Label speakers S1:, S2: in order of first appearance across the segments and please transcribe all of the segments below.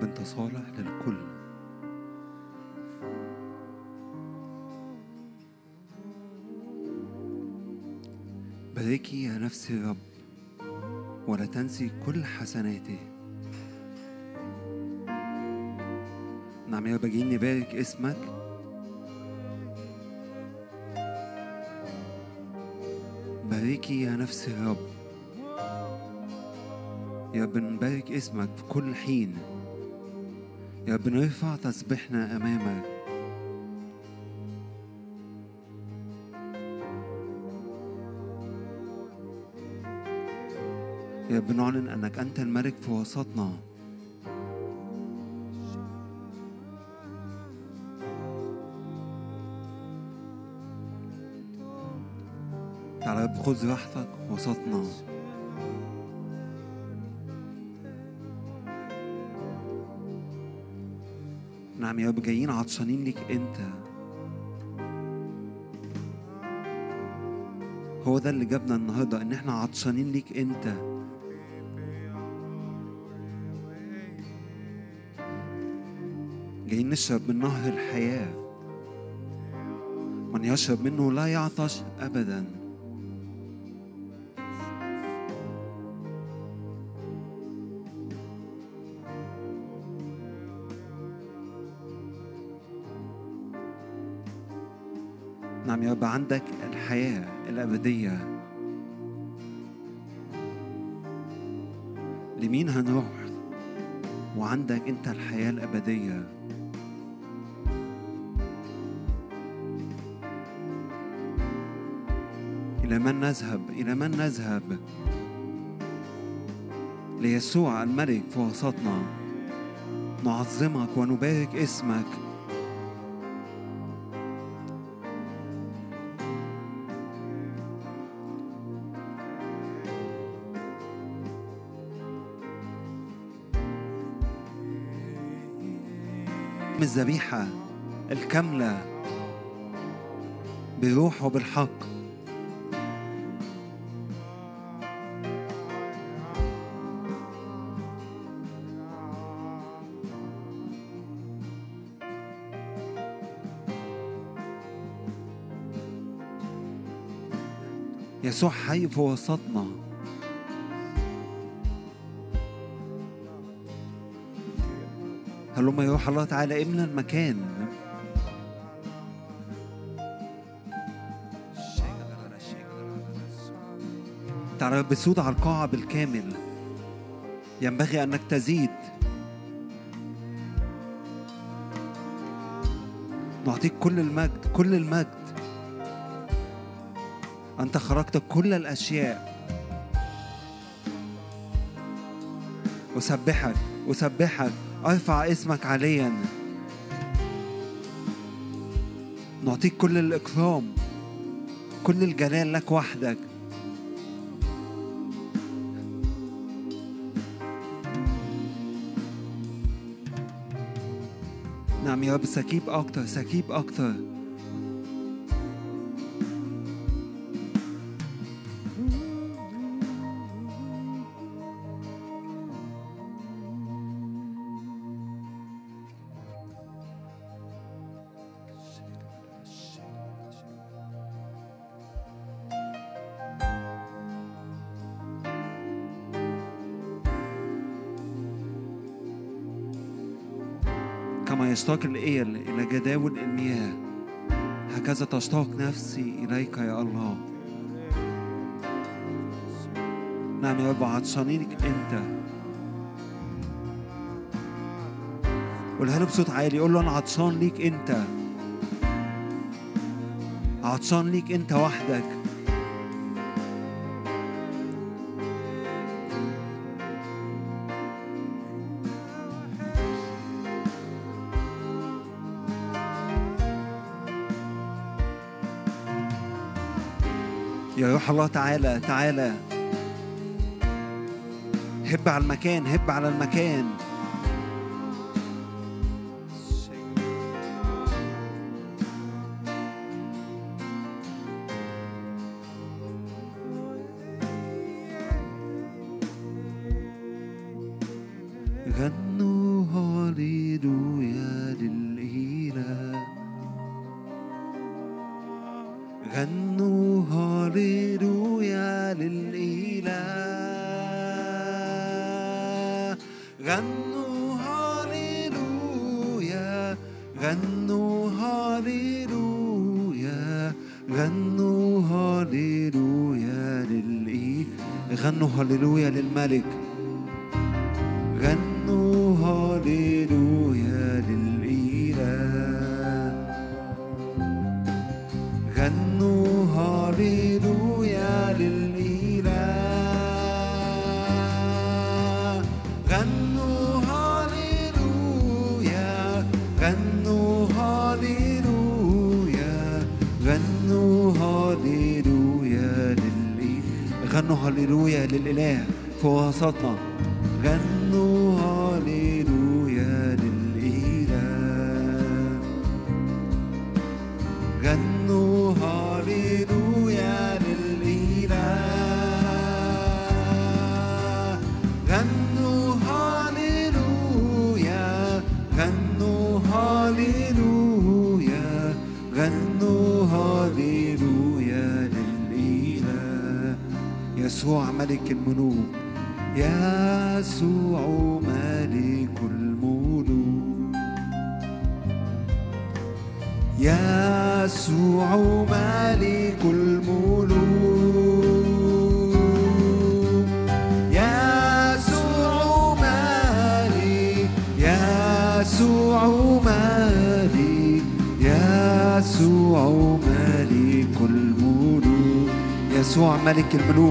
S1: رب أنت صالح للكل. باركي يا نفسي الرب ولا تنسي كل حسناته. نعم يا رب جايين نبارك اسمك. باركي يا نفسي الرب. يا رب نبارك اسمك في كل حين. يا رب نرفع تسبيحنا أمامك. يا رب نعلن أنك أنت الملك في وسطنا. تعالى يا رب خذ راحتك وسطنا. يا رب جايين عطشانين ليك انت. هو ده اللي جابنا النهارده ان إحنا عطشانين ليك انت. جايين نشرب من نهر الحياة. من يشرب منه لا يعطش ابدا. عندك الحياة الأبدية. لمين هنروح؟ وعندك أنت الحياة الأبدية. إلى من نذهب؟ إلى من نذهب؟ ليسوع الملك في وسطنا. نعظمك ونبارك اسمك. الذبيحة الكاملة بروح وبالحق. يسوع حي في وسطنا. هلما يروح الله تعالى املى المكان. تعالى بسود على القاعة بالكامل. ينبغي أنك تزيد. نعطيك كل المجد كل المجد. أنت خرجت كل الأشياء. أسبحك أسبحك. أرفع اسمك عليا. نعطيك كل الإكرام كل الجلال لك وحدك. نعم يا رب اسكب أكتر اسكب أكتر. كما يشتاق الإيل إلى جداول المياه هكذا تشتاق نفسي إليك يا الله. نعم يا رب عطشانينك أنت. قولها له بصوت عالي؟ قول له أنا عطشان ليك أنت. عطشان ليك أنت وحدك. روح الله تعالى تعالى. هب على المكان هب على المكان. ملك الملوك.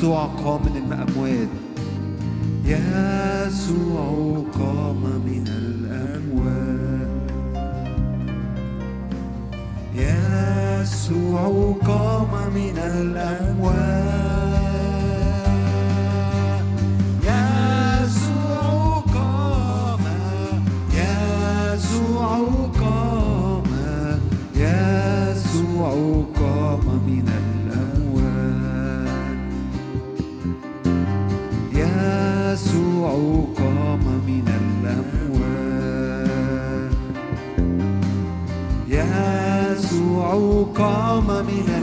S1: يسوع قام من الأموات يسوع قام من الأموات. يسوع قام من الأموات. Oh, calma me now.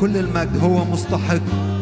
S1: كل المجد هو مستحق.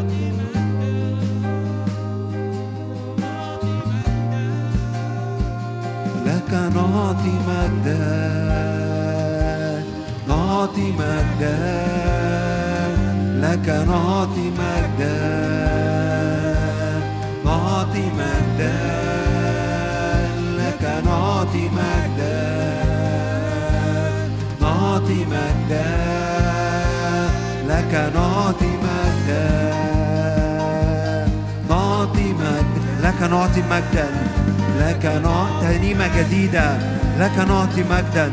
S1: جديدة لك نعطي مجدا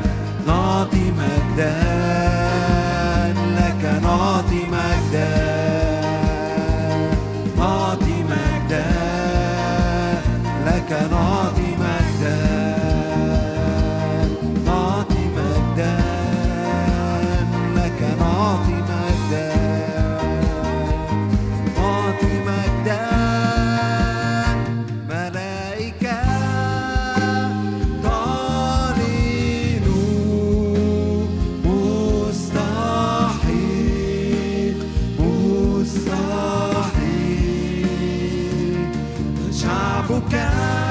S1: نعطي مجدا. qualquer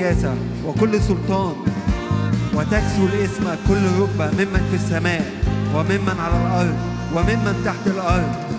S1: سياسة وكل سلطان وتكسو الاسم كل ركبة ممن في السماء وممن على الأرض وممن تحت الأرض.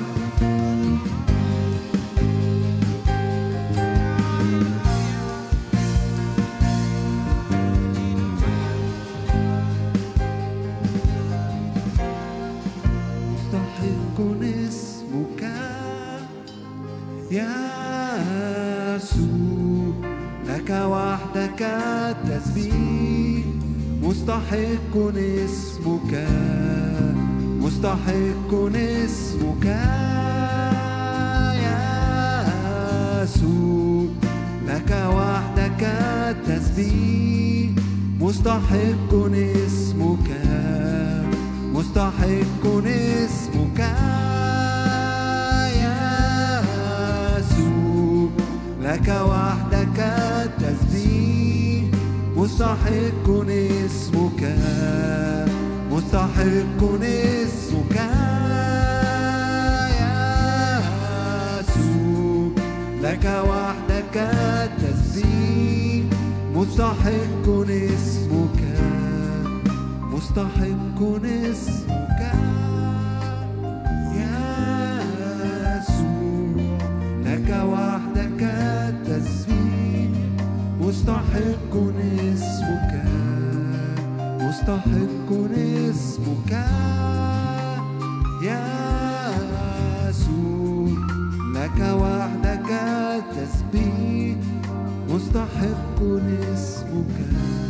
S1: أحب نسمك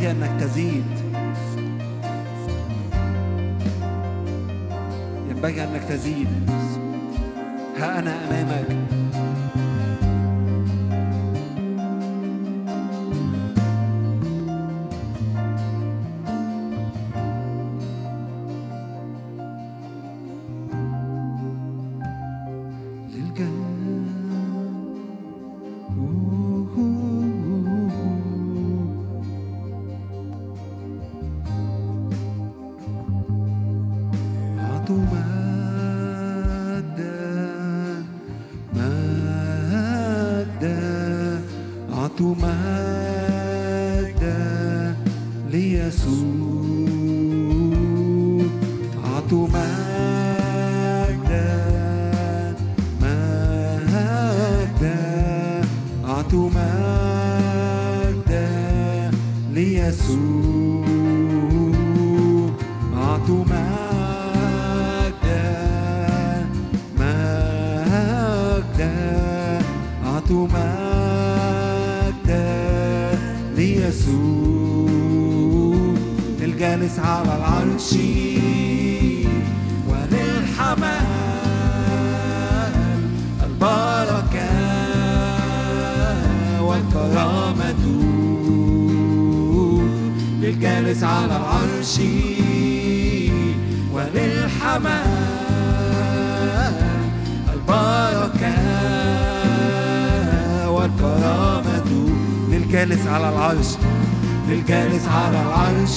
S1: يحتاجها انك تزيد. ينبغي انك تزيد. ها أنا امامك.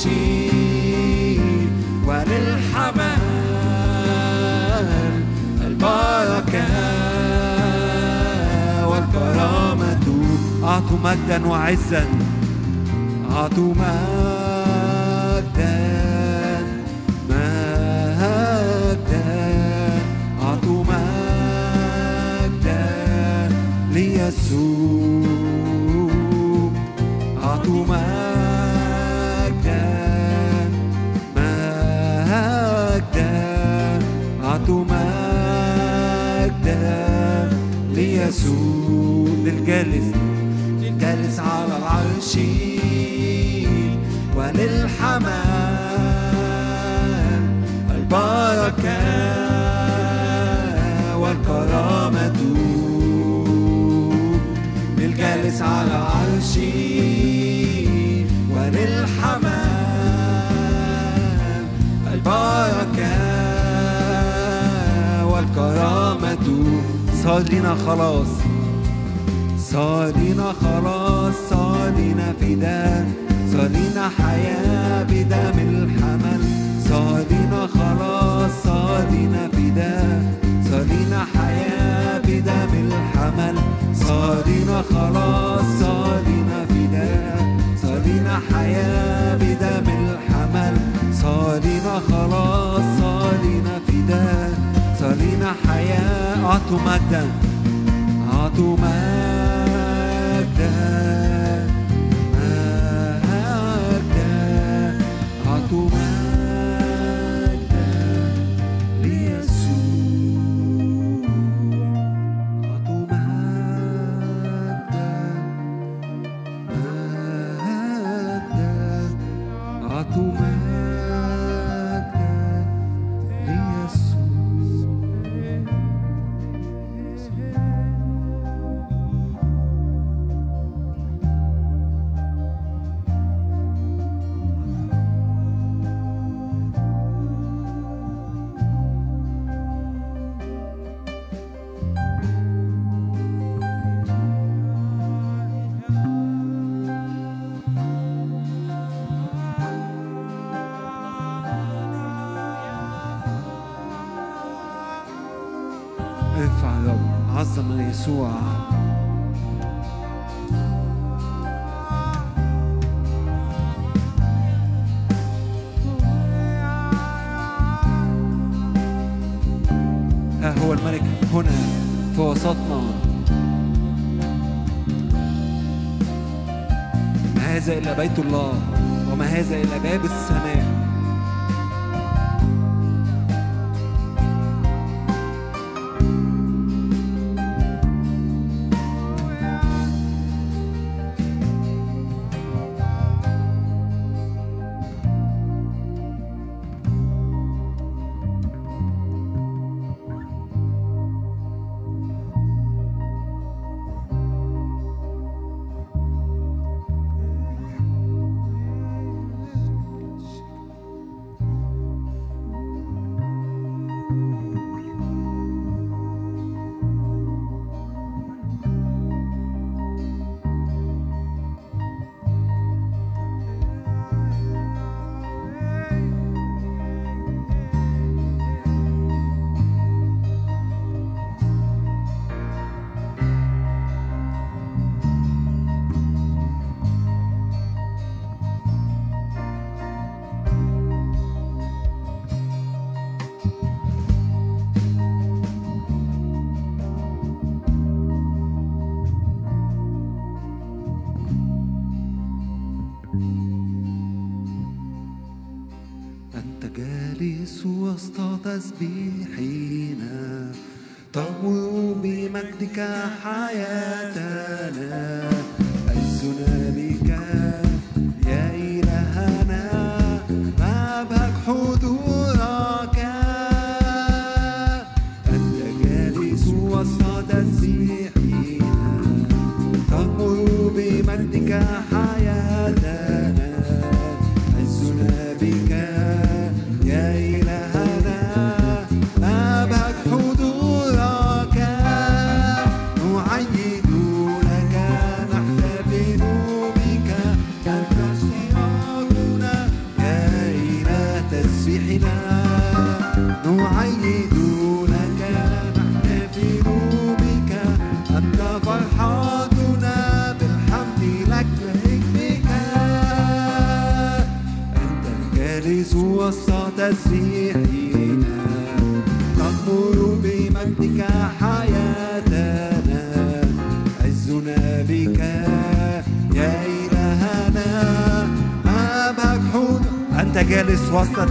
S1: المجيء البركة والكرامة. أعطوا مجدا وعزا أعطوا مجدا مجدا أعطوا مجدا ليسوع. الرسول للجالس للجالس على العرش وللحمام البركة والكرامة. للجالس على العرش وللحمام البركة والكرامة. صار خلاص. صار خلاص صار لنا فداء صار حياة بدم الحمل. صار خلاص صار لنا فداء صار حياة بدم الحمل. صار خلاص صار لنا فداء صار حياة بدم الحمل. صار خلاص صار لنا فداء صار لنا حياة أعطوا مجدا أعطوا مجدا مجدا أعطوا مجدا عظم يسوع. ها هو الملك هنا في وسطنا. ما هذا إلا بيت الله وما هذا إلا باب السماء.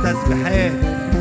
S1: وسط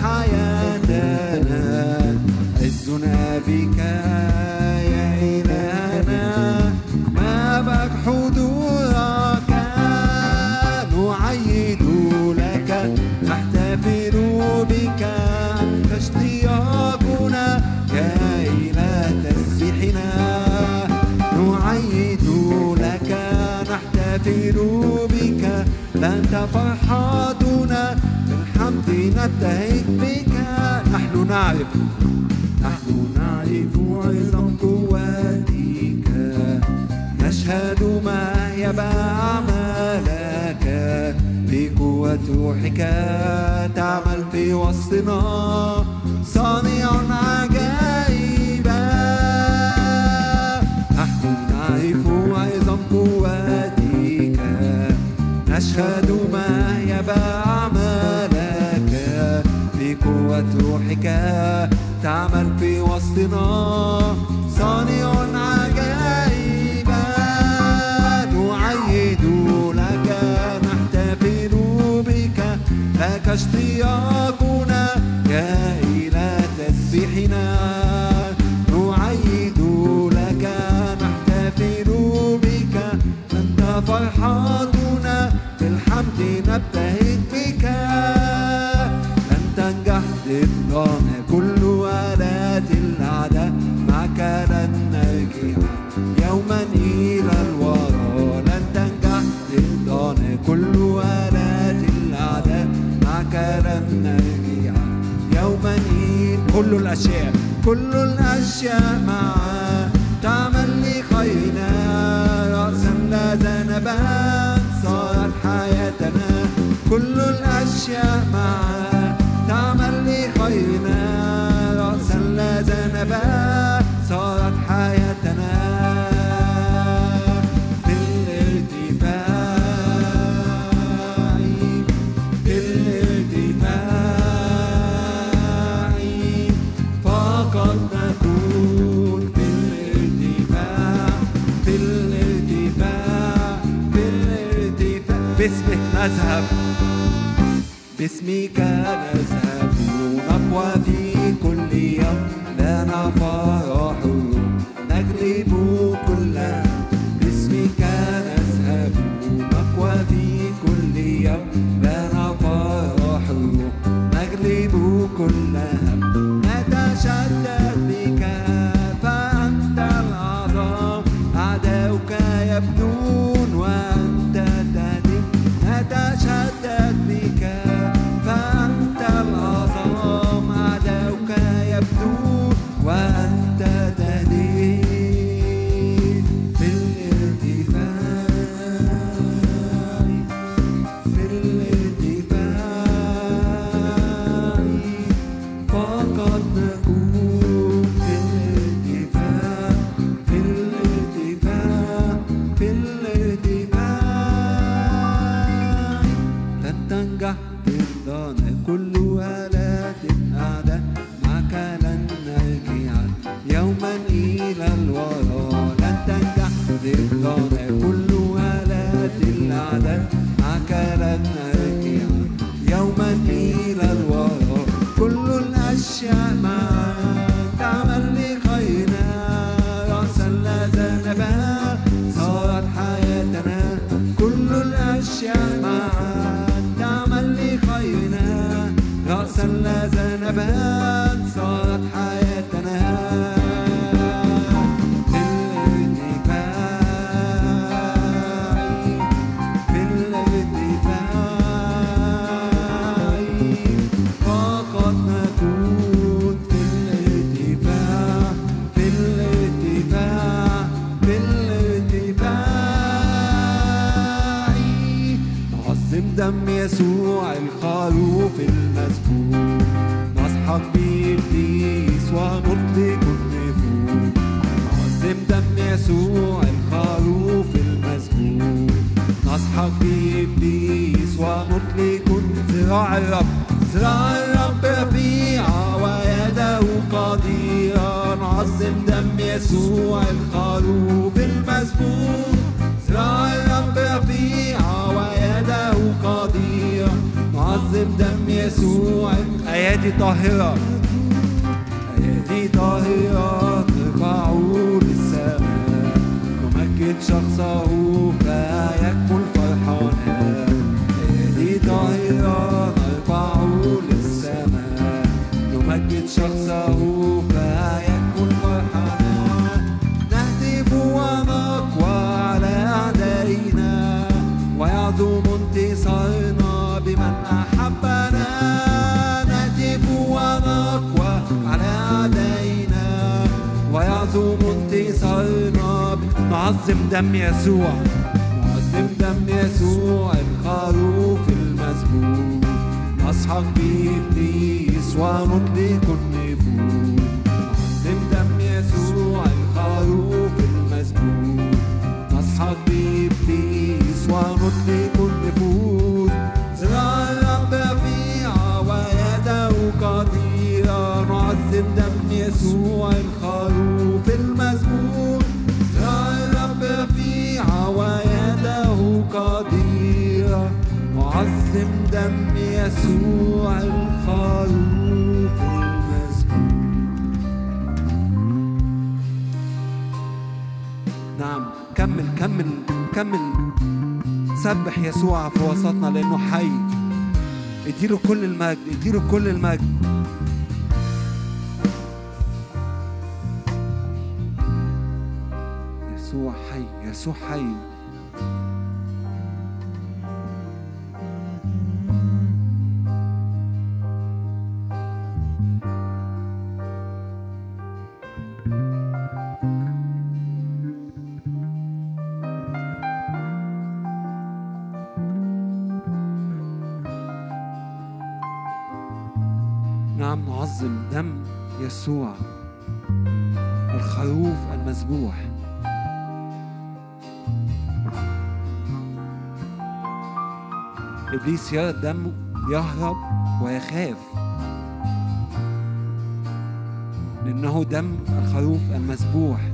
S1: حياتنا. عزنا بك نبتهج بك نحن نعرف. نحن نعرف عظم قوتك نشهد ما يبى أعمالك بقوة روحك تعمل في وسطنا. صانع عجائب نحن نعرف عظم قوتك نشهد ما يبى أعمالك قوة روحك تعمل في وسطنا. صانع عجائب نعيد لك نحتفل بك لك اشتياق. كل الأشياء كل الأشياء معا تعمل لي خيرنا رأسا لا ذنبا صارت حياتنا كل الأشياء معا تعمل لي خيرنا رأسا لا ذنبا صارت أذهب. باسمك نذهب نقوى في كل يوم لا نفار دم يسوع الخروف دم يسوع أيادي طاهرة. أيادي طاهرة ترفع للسماء نمجد شخصه فيكمل فرحانا أيادي طاهرة نرفع للسماء نمجد شخصه فيكمل نعظم دم يسوع نعظم دم يسوع الخروف المسبوح نسحق بإبليس ونطلق النفوس يسوع الخروف المسبوح نعم كمل كمل كمل. سبح يسوع في وسطنا لأنه حي. اديله كل المجد اديله كل المجد. يسوع حي يسوع حي. يرى الدم يهرب ويخاف. لأنه دم الخروف المذبوح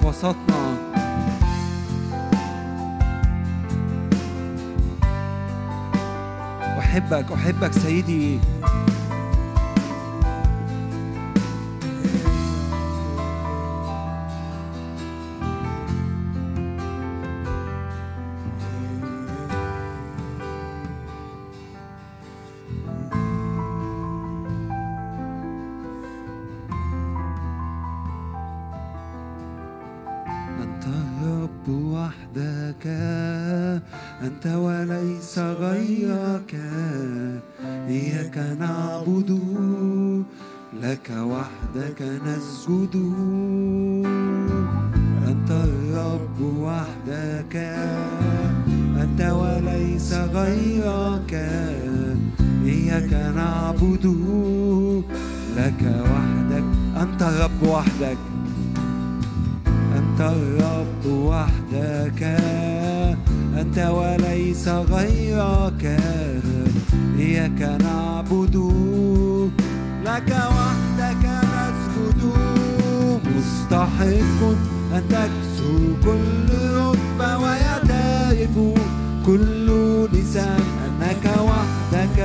S1: في وسطنا. أحبك أحبك سيدي. مستحق أن تكسو كل ركبة ويعترف كل لسان أنك وحدك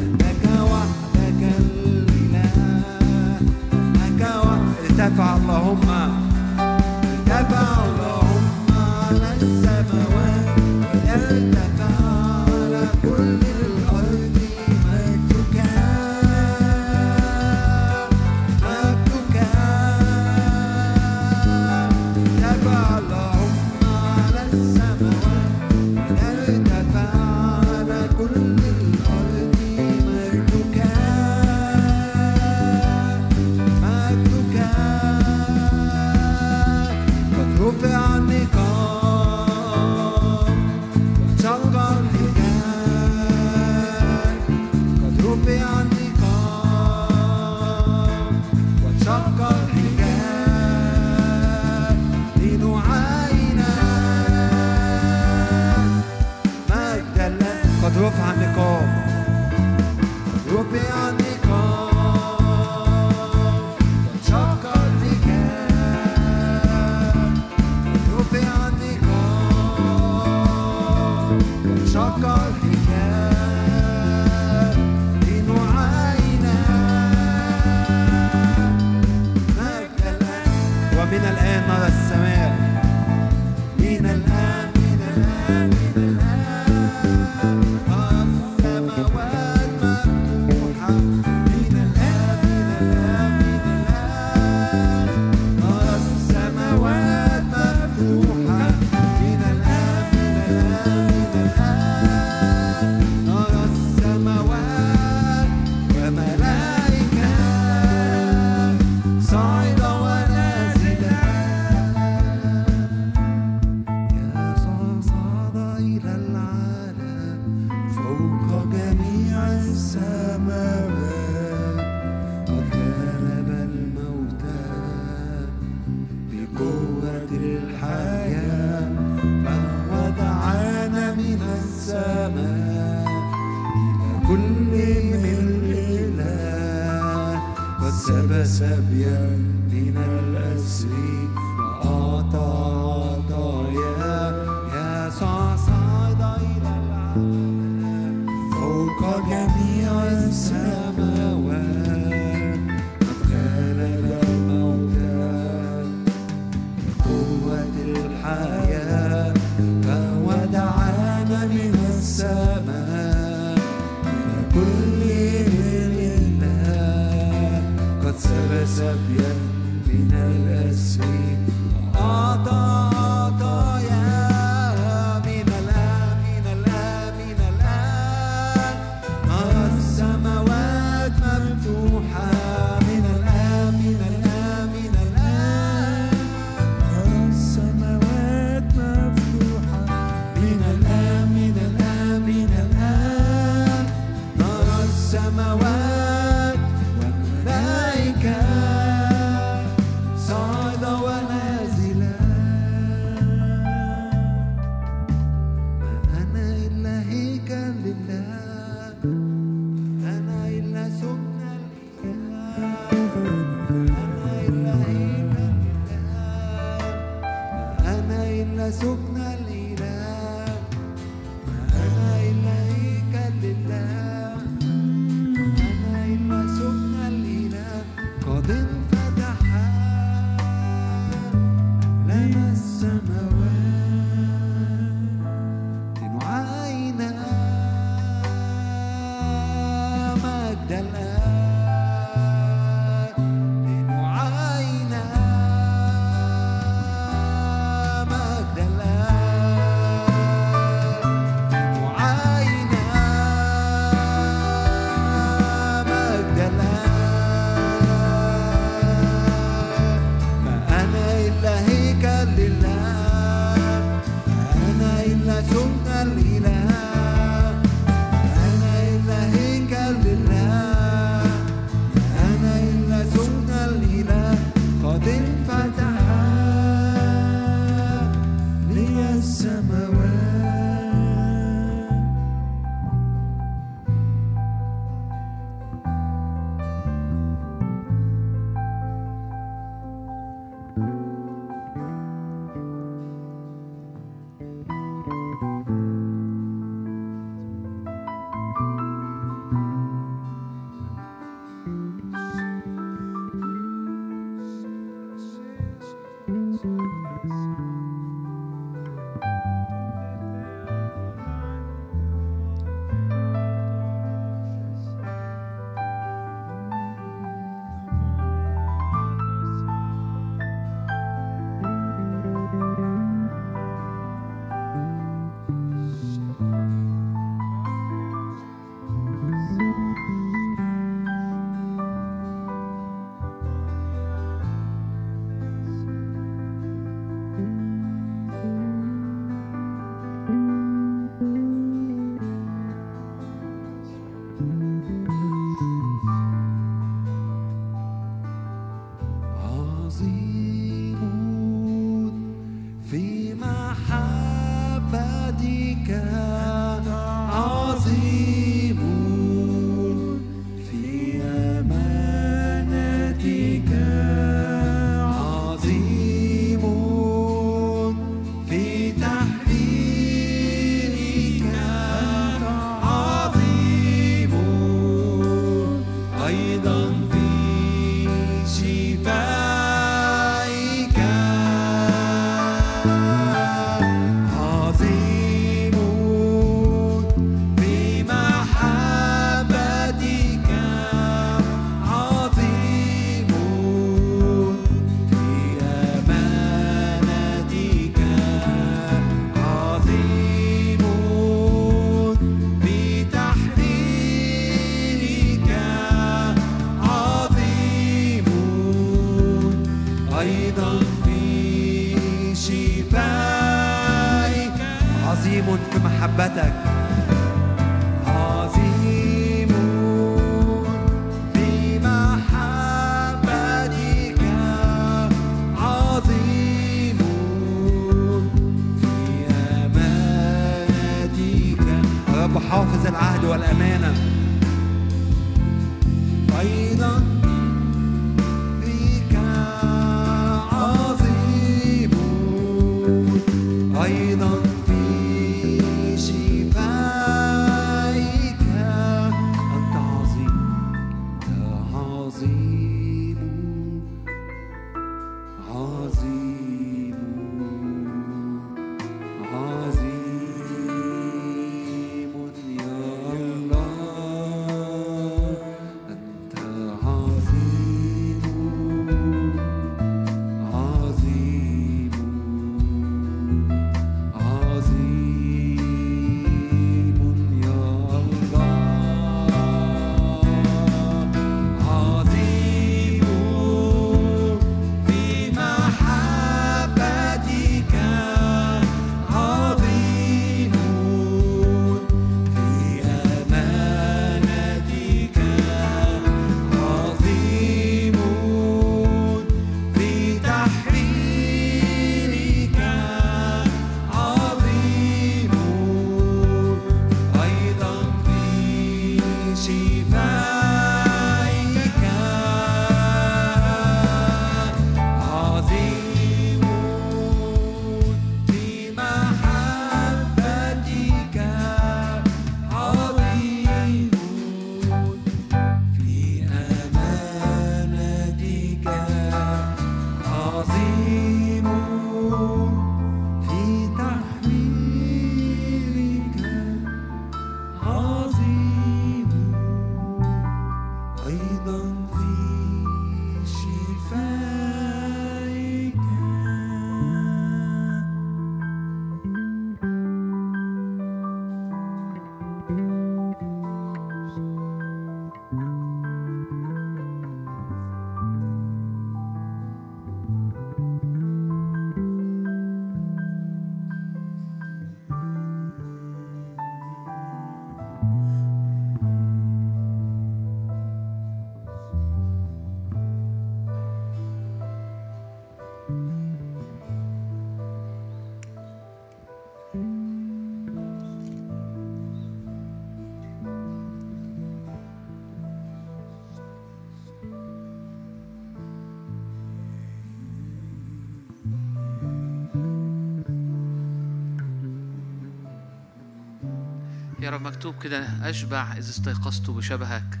S1: يا
S2: رب مكتوب كده أشبع إذ استيقظت بشبهك.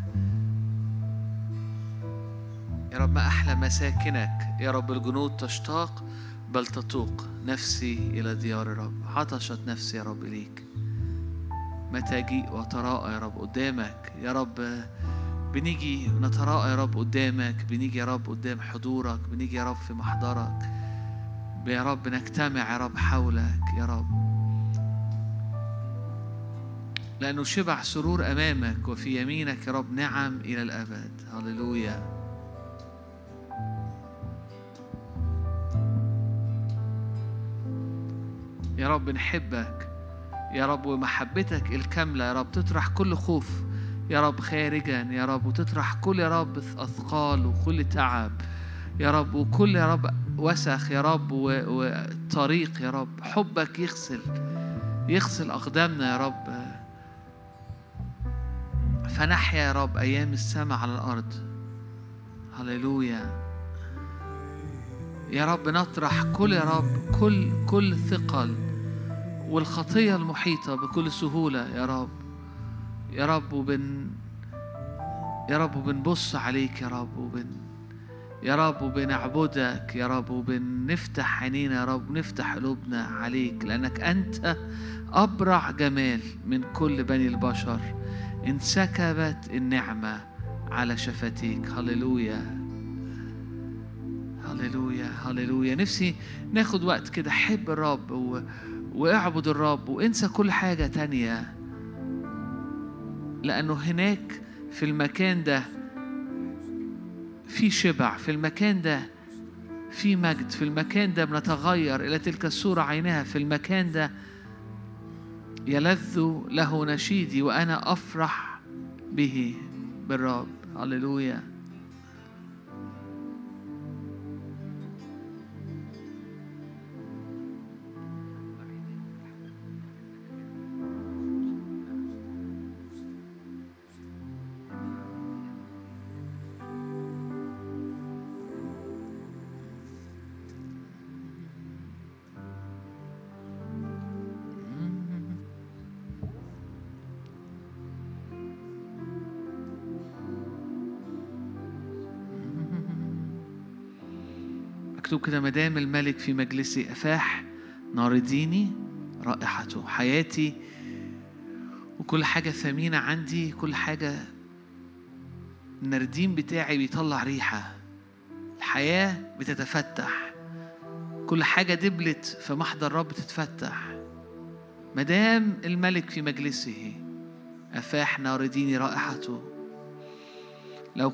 S2: يا رب ما أحلى مساكنك. يا رب الجنود تشتاق بل تتوق نفسي إلى ديار الرب. عطشت نفسي يا رب إليك. متى أجيء وأتراءى يا رب قدامك. يا رب بنيجي نتراءى يا رب قدامك. بنيجي يا رب قدام حضورك. بنيجي يا رب في محضرك. يا رب نجتمع يا رب حولك يا رب. لأنه شبع سرور أمامك وفي يمينك يا رب نعم إلى الأبد. هللويا. يا رب نحبك. يا رب ومحبتك الكاملة يا رب تطرح كل خوف. يا رب خارجا يا رب وتطرح كل يا رب أثقال وكل تعب. يا رب وكل يا رب وسخ يا رب وطريق يا رب. حبك يغسل يغسل أقدامنا يا رب. فنحيا يا رب أيام السماء على الأرض. هللويا. يا رب نطرح كل يا رب كل كل ثقل والخطية المحيطة بكل سهولة يا رب. يا رب وبن يا رب وبنبص عليك يا رب وبن يا رب وبنعبدك يا رب وبنفتح عينينا يا رب ونفتح قلوبنا عليك لأنك أنت أبرع جمال من كل بني البشر. انسكبت النعمة على شفتيك. هللويا. هللويا هللويا. نفسي ناخد وقت كده. حب الرب و... واعبد الرب وانسى كل حاجة تانية. لأنه هناك في المكان ده في شبع في المكان ده في مجد في المكان ده بنتغير إلى تلك الصورة عينها في المكان ده يلذ له نشيدي وأنا أفرح به بالرب. هللويا. مكتوب كده مدام الملك في مجلسي أفاح نار ديني رائحته حياتي وكل حاجة ثمينة عندي كل حاجة النردين بتاعي بيطلع ريحة. الحياة بتتفتح. كل حاجة دبلت في محضر الرب تتفتح. مدام الملك في مجلسه أفاح نار ديني رائحته. لو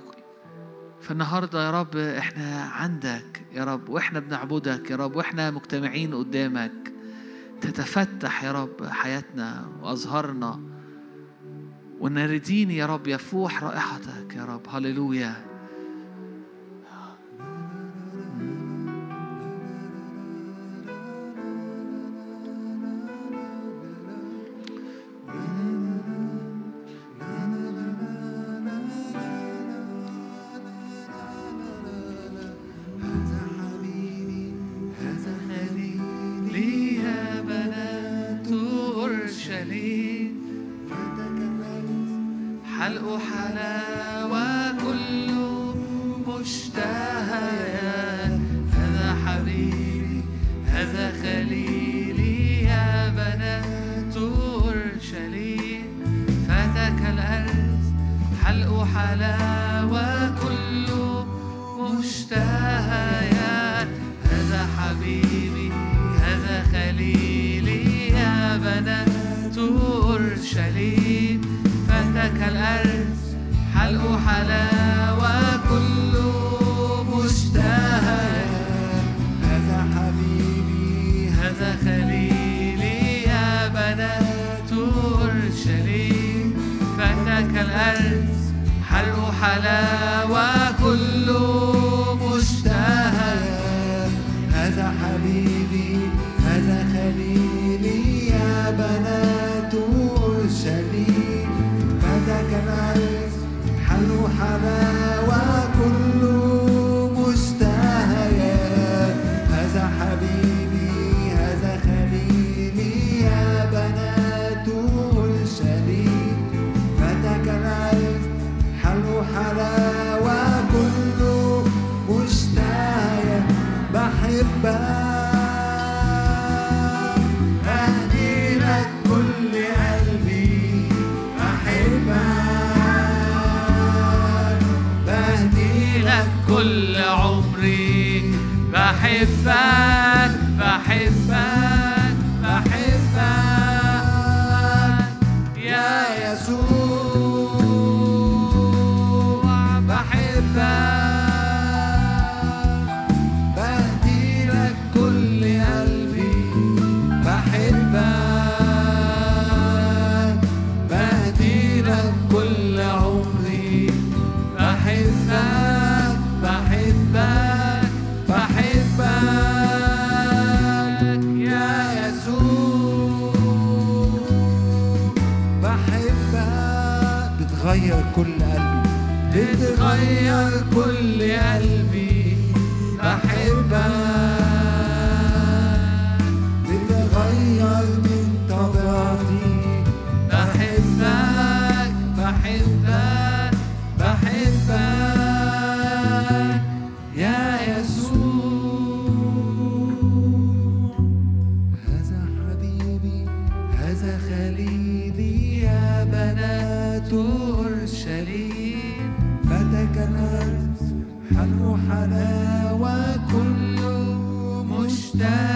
S2: فالنهاردة يا رب إحنا عندك يا رب وإحنا بنعبدك يا رب وإحنا مجتمعين قدامك. تتفتح يا رب حياتنا وازهارنا والناردين يا رب يفوح رائحتك يا رب. هللويا. مشتهيات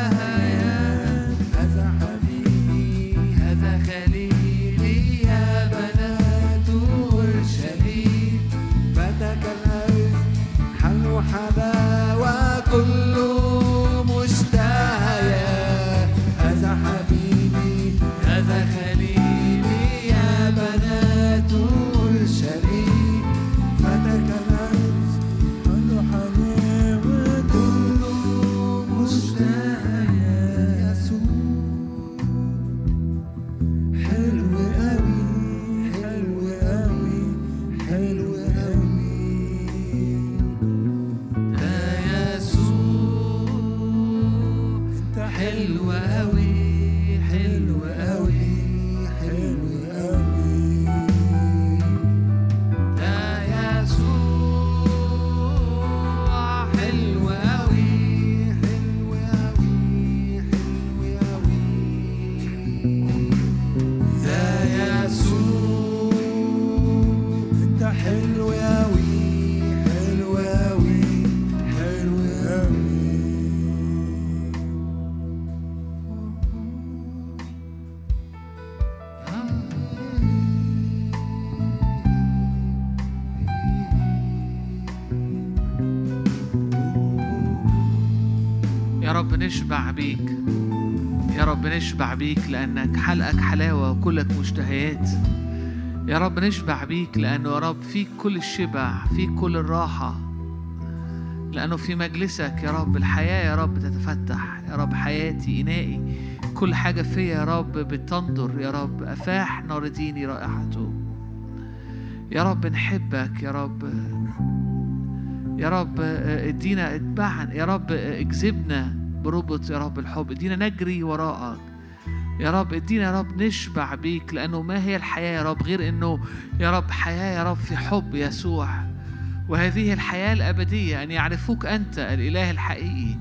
S2: نشبع بيك لأنك حلقك حلاوة وكلك مشتهيات. يا رب نشبع بيك لأنه يا رب فيك كل الشبع فيك كل الراحة. لأنه في مجلسك يا رب الحياة يا رب تتفتح يا رب حياتي إنائي كل حاجة فيا يا رب بتنظر يا رب. أفاح نار ديني رائحته. يا رب نحبك يا رب. يا رب ادينا اتبعنا. يا رب اجذبنا بربط يا رب الحب. ادينا نجري وراءك. يا رب ادينا يا رب نشبع بيك لأنه ما هي الحياة يا رب غير انه يا رب حياه يا رب في حب يسوع وهذه الحياة الابديه ان يعرفوك انت الاله الحقيقي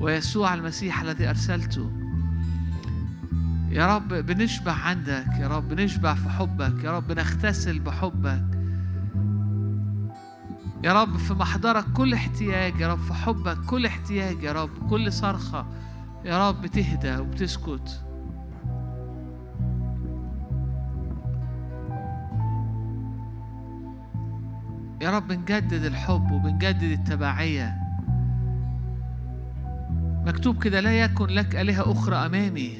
S2: ويسوع المسيح الذي ارسلته يا رب بنشبع عندك يا رب بنشبع في حبك يا رب نغتسل بحبك يا رب في محضرك كل احتياج يا رب في حبك كل احتياج يا رب كل صرخة يا رب تهدى وبتسكت يا رب بنجدد الحب وبنجدد التبعية. مكتوب كده لا يكن لك آلهة أخرى أمامي.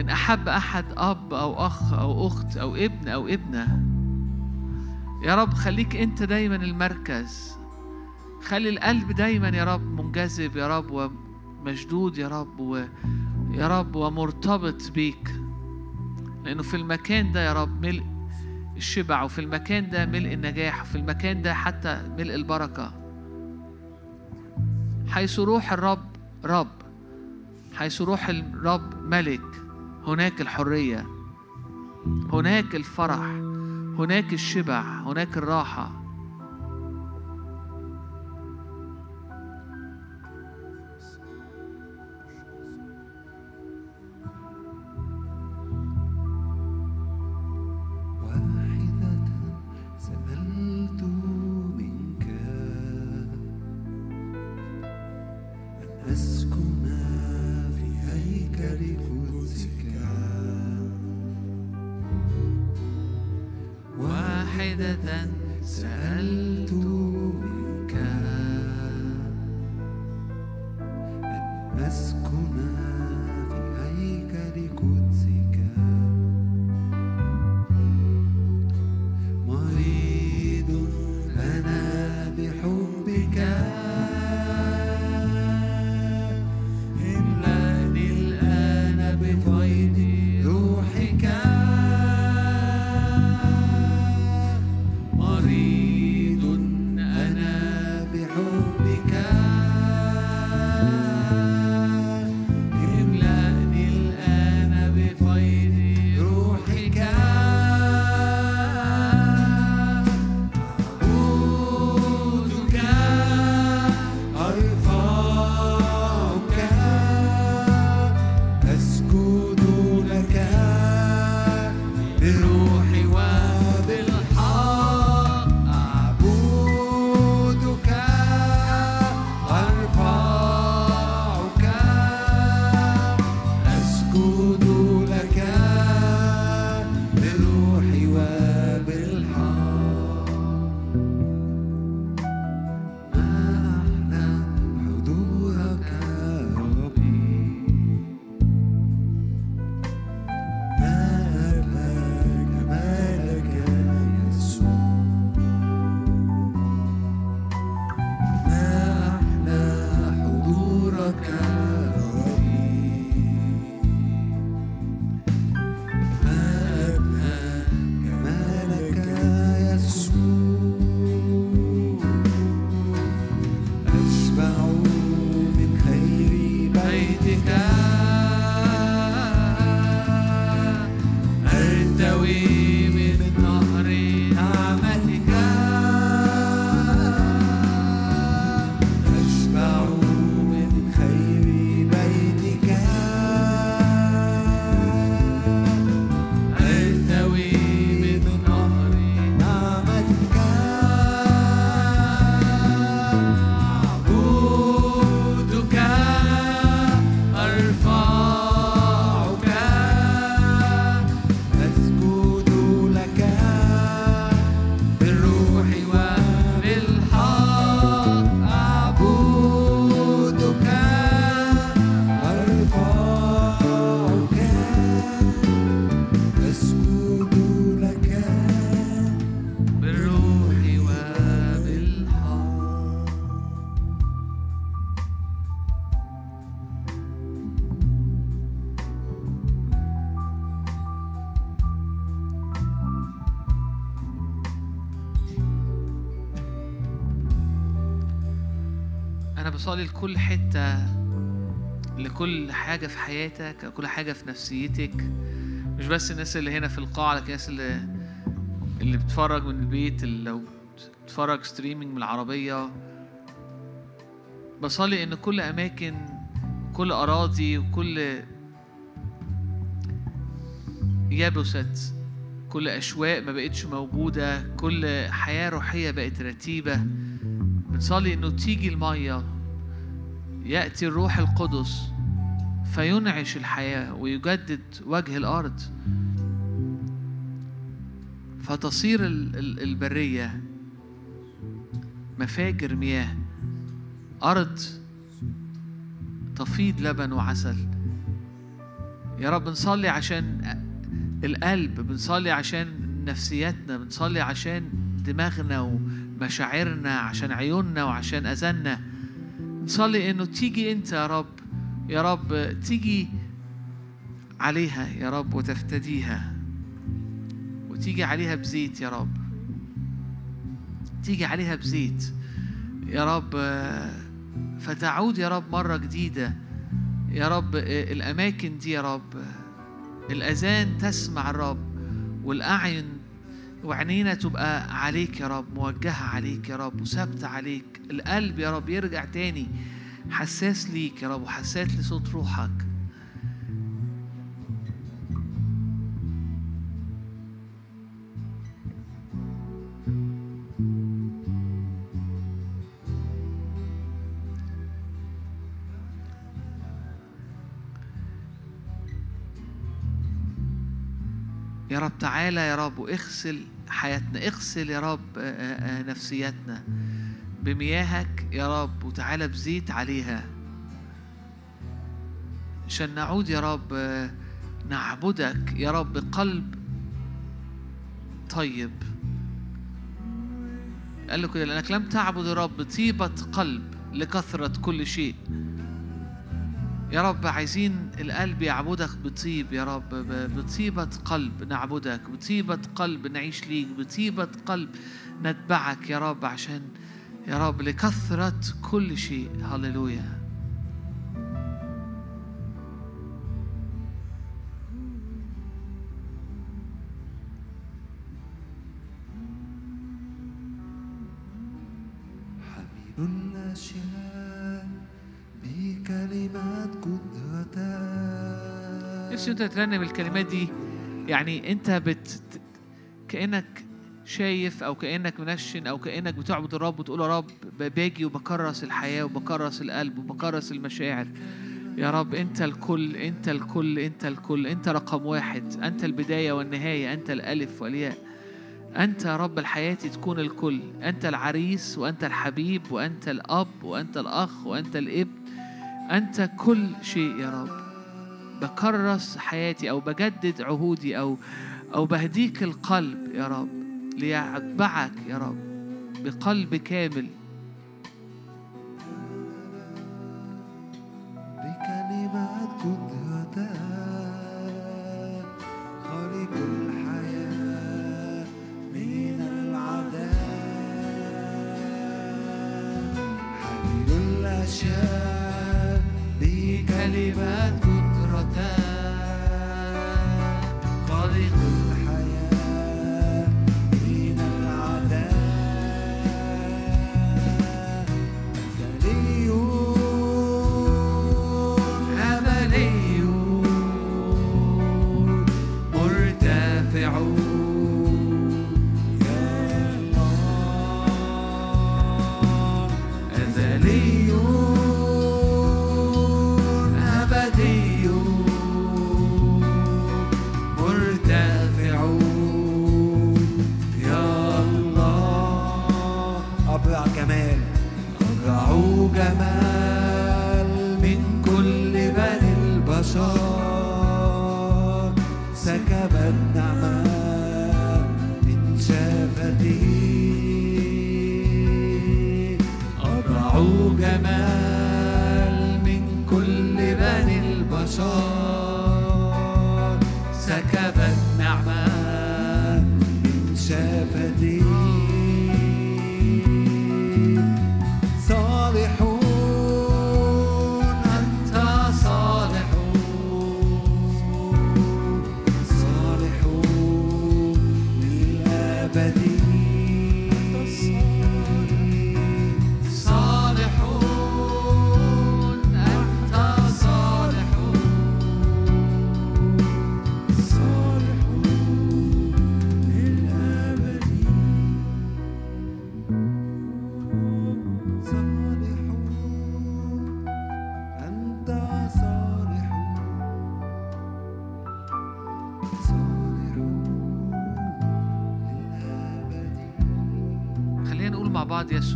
S2: إن أحب أحد أب أو أخ أو أخت أو ابن أو ابنة. يا رب خليك أنت دايما المركز. خلي القلب دايما يا رب منجذب يا رب ومشدود يا رب و يا رب ومرتبط بيك. لأنه في المكان ده يا رب ملء الشبع وفي المكان ده ملء النجاح وفي المكان ده حتى ملء البركة. حيث روح الرب رب. حيث روح الرب ملك. هناك الحرية. هناك الفرح. هناك الشبع. هناك الراحة. لكل حتة لكل حاجة في حياتك لكل حاجة في نفسيتك. مش بس الناس اللي هنا في القاعة لكن الناس اللي اللي بتتفرج من البيت اللي لو بتتفرج ستريمينج من العربية. بصلي إن كل أماكن كل أراضي وكل يبست كل أشواق ما بقتش موجودة كل حياة روحية بقت رتيبة. بنصلي إنه تيجي المية. يأتي الروح القدس فينعش الحياة ويجدد وجه الأرض. فتصير ال- ال- البرية مفاجر مياه. أرض تفيض لبن وعسل. يا رب بنصلي عشان القلب بنصلي عشان نفسياتنا بنصلي عشان دماغنا ومشاعرنا عشان عيوننا وعشان أذاننا. نصلي إنه تيجي أنت يا رب يا رب تيجي عليها يا رب وتفتديها. وتيجي عليها بزيت يا رب. تيجي عليها بزيت يا رب. فتعود يا رب مرة جديدة. يا رب الأماكن دي يا رب. الأذان تسمع الرب والأعين وعينينا تبقى عليك يا رب موجهة عليك يا رب وثابتة عليك. القلب يا رب يرجع تاني حساس ليك يا رب وحساس لصوت روحك. يا رب تعالى يا رب واغسل حياتنا. اغسل يا رب آه، آه، آه، نفسياتنا بمياهك يا رب وتعالى بزيت عليها. عشان نعود يا رب نعبدك يا رب بقلب طيب. قال له كده لأنك لم تعبد يا رب طيبة قلب لكثرة كل شيء. يا رب عايزين القلب يعبدك بطيب يا رب بطيبة قلب نعبدك بطيبة قلب نعيش ليك بطيبة قلب نتبعك يا رب عشان يا رب لكثرة كل شيء. هللويا.
S1: حميد الأشياء بكلمات قدرتك.
S2: نفسي انت ترنم الكلمات دي. يعني أنت بت كأنك شايف أو كأنك منشن أو كأنك بتعبد الرب وتقول يا رب باجي وبكرس الحياة وبكرس القلب وبكرس المشاعر. يا رب أنت الكل أنت الكل أنت الكل أنت رقم واحد أنت البداية والنهاية أنت الألف والياء. أنت يا رب الحياة تكون الكل. أنت العريس وأنت الحبيب وأنت الأب وأنت الأخ وأنت الابن. أنت كل شيء يا رب. بكرس حياتي أو بجدد عهودي أو أو بهديك القلب يا رب ليتبعك يا رب بقلب كامل.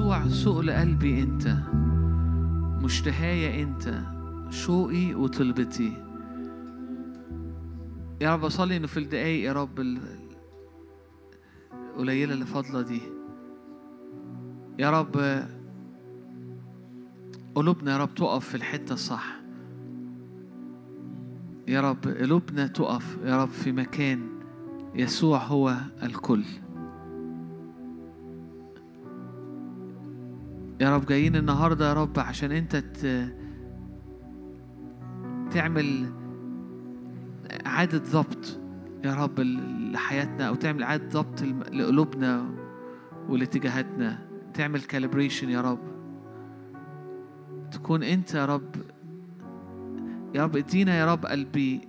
S2: يسوع سؤل قلبي انت. مشتهاية انت شوقي وطلبتي. يا رب اصلي انه في الدقايق يا رب ال- القليلة اللي فاضلة دي. يا رب قلوبنا يا رب تقف في الحتة الصح. يا رب قلوبنا تقف يا رب في مكان يسوع هو الكل. يا رب جايين النهاردة يا رب عشان انت ت... تعمل إعادة ضبط يا رب لحياتنا أو تعمل إعادة ضبط لقلوبنا ولاتجاهاتنا. تعمل كاليبريشن يا رب. تكون أنت يا رب يا رب ادينا يا رب قلبي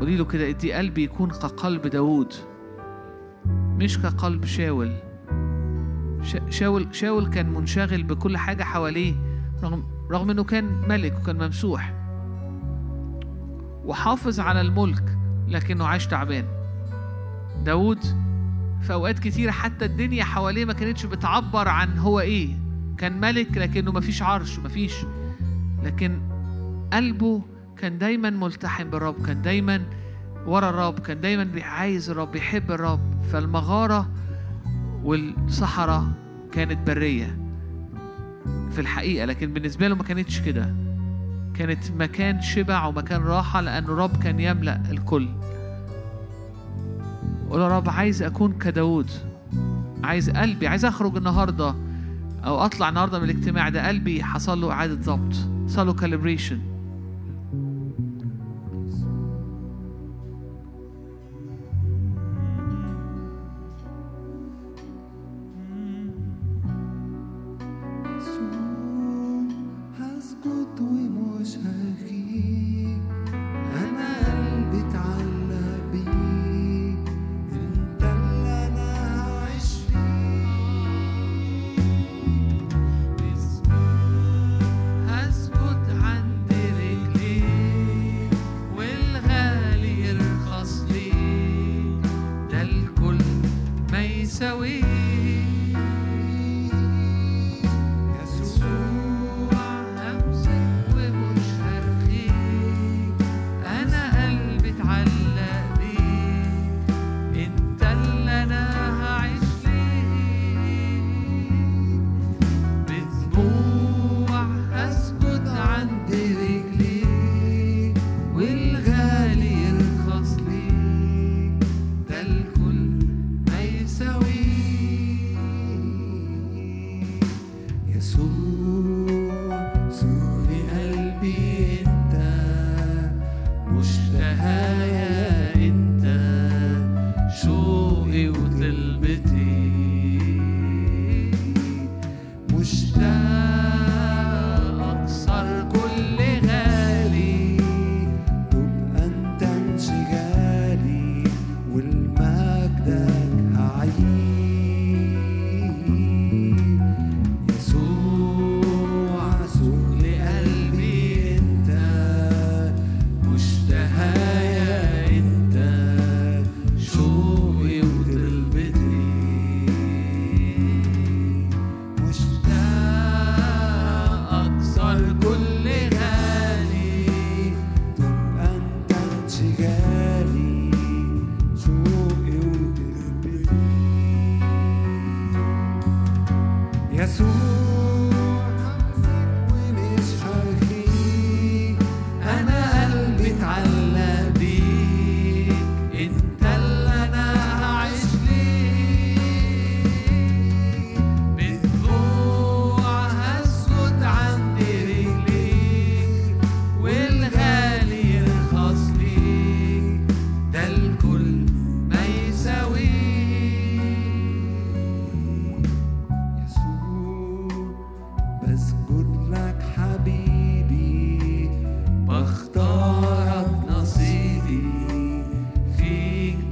S2: قولي له كده ادي قلبي يكون كقلب داوود مش كقلب شاول. شا- شاول شاول كان منشغل بكل حاجة حواليه رغم رغم إنه كان ملك وكان ممسوح. وحافظ على الملك لكنه عاش تعبان. داود في أوقات كتيرة حتى الدنيا حواليه ما كانتش بتعبر عن هو إيه. كان ملك لكنه مفيش عرش مفيش لكن قلبه كان دايما ملتحم بالرب كان دايما ورا الرب كان دايما عايز الرب بيحب الرب. فالمغارة والصحراء كانت برية في الحقيقة لكن بالنسبة له ما كانتش كده. كانت مكان شبع ومكان راحة لأن الرب كان يملأ الكل. قول يا رب عايز أكون كداود عايز قلبي عايز أخرج النهاردة أو أطلع النهاردة من الاجتماع ده. قلبي حصل له إعادة ضبط حصل له كاليبريشن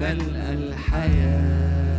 S1: فيك بلقى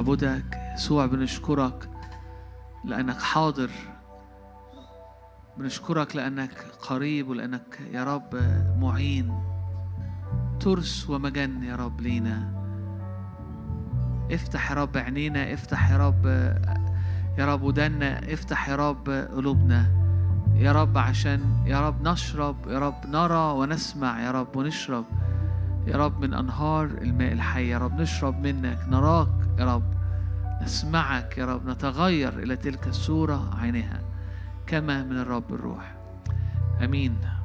S2: بنعبدك يسوع بنشكرك لأنك حاضر بنشكرك لأنك قريب ولأنك يا رب معين ترس ومجن يا رب لينا افتح يا رب عينينا افتح يا رب يا رب ودنا افتح يا رب قلوبنا يا رب عشان يا رب نشرب يا رب نرى ونسمع يا رب ونشرب يا رب من أنهار الماء الحي يا رب نشرب منك نراك يا رب. نسمعك يا رب. نتغير إلى تلك الصورة عينها كما من الرب الروح. آمين.